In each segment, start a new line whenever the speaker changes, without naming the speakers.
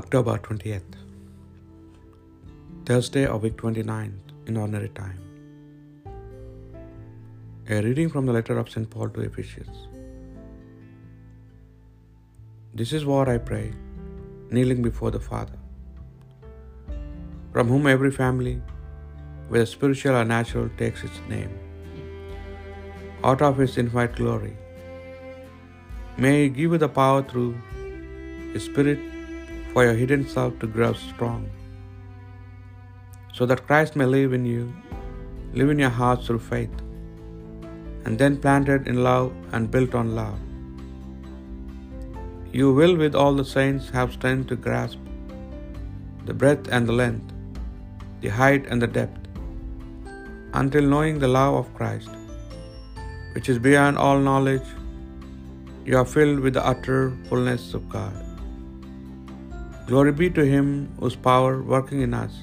October 20th, Thursday of week 29th in ordinary time. A reading from the letter of St. Paul to Ephesians. This is what I pray, kneeling before the Father, from whom every family, whether spiritual or natural, takes its name, out of his infinite glory. May he give you the power through his Spirit for your hidden self to grow strong, so that Christ may live in you, live in your hearts through faith, and then planted in love and built on love. You will, with all the saints, have strength to grasp the breadth and the length, the height and the depth, until knowing the love of Christ, which is beyond all knowledge, you are filled with the utter fullness of God. Glory be to Him whose power working in us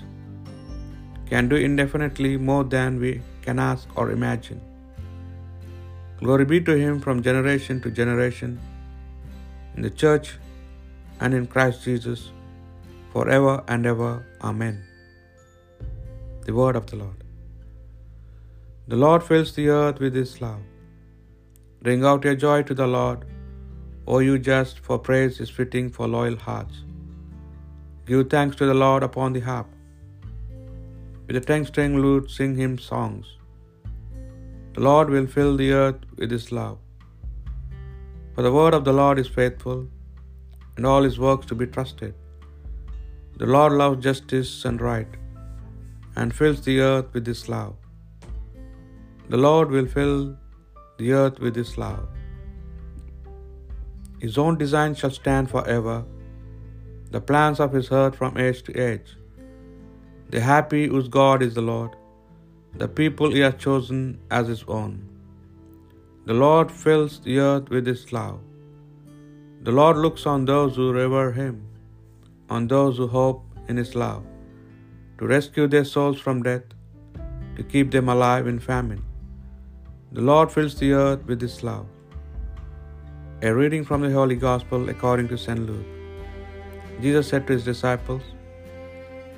can do indefinitely more than we can ask or imagine. Glory be to Him from generation to generation in the church and in Christ Jesus forever and ever. Amen. The word of the Lord. The Lord fills the earth with His love. Bring out your joy to the Lord, O you just, for praise is fitting for loyal hearts. Give thanks to the Lord upon the harp. With the ten string lute, sing him songs. The Lord will fill the earth with his love. For the word of the Lord is faithful, and all his works to be trusted. The Lord loves justice and right, and fills the earth with his love. The Lord will fill the earth with his love. His own design shall stand forever, the plans of his heart from age to age. The happy whose God is the Lord, the people he has chosen as his own. The Lord fills the earth with his love. The Lord looks on those who revere him, on those who hope in his love, to rescue their souls from death, to keep them alive in famine. The Lord fills the earth with his love. A reading from the Holy Gospel according to St. Luke. Jesus said to his disciples,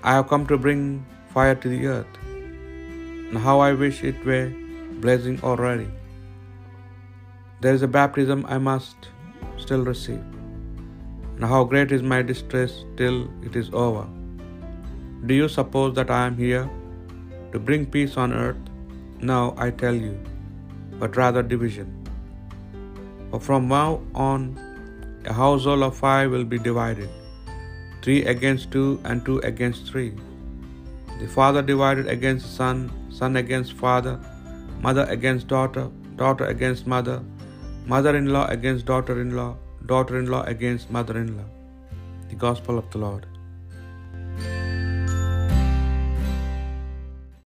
I have come to bring fire to the earth, and how I wish it were blazing already. There is a baptism I must still receive, and how great is my distress till it is over. Do you suppose that I am here to bring peace on earth? No, I tell you, but rather division. For from now on, a household of five will be divided three against two, and two against three. The father divided against son, son against father, mother against daughter, daughter against mother, mother in law against daughter in law, daughter in law against mother in law. The Gospel of the Lord.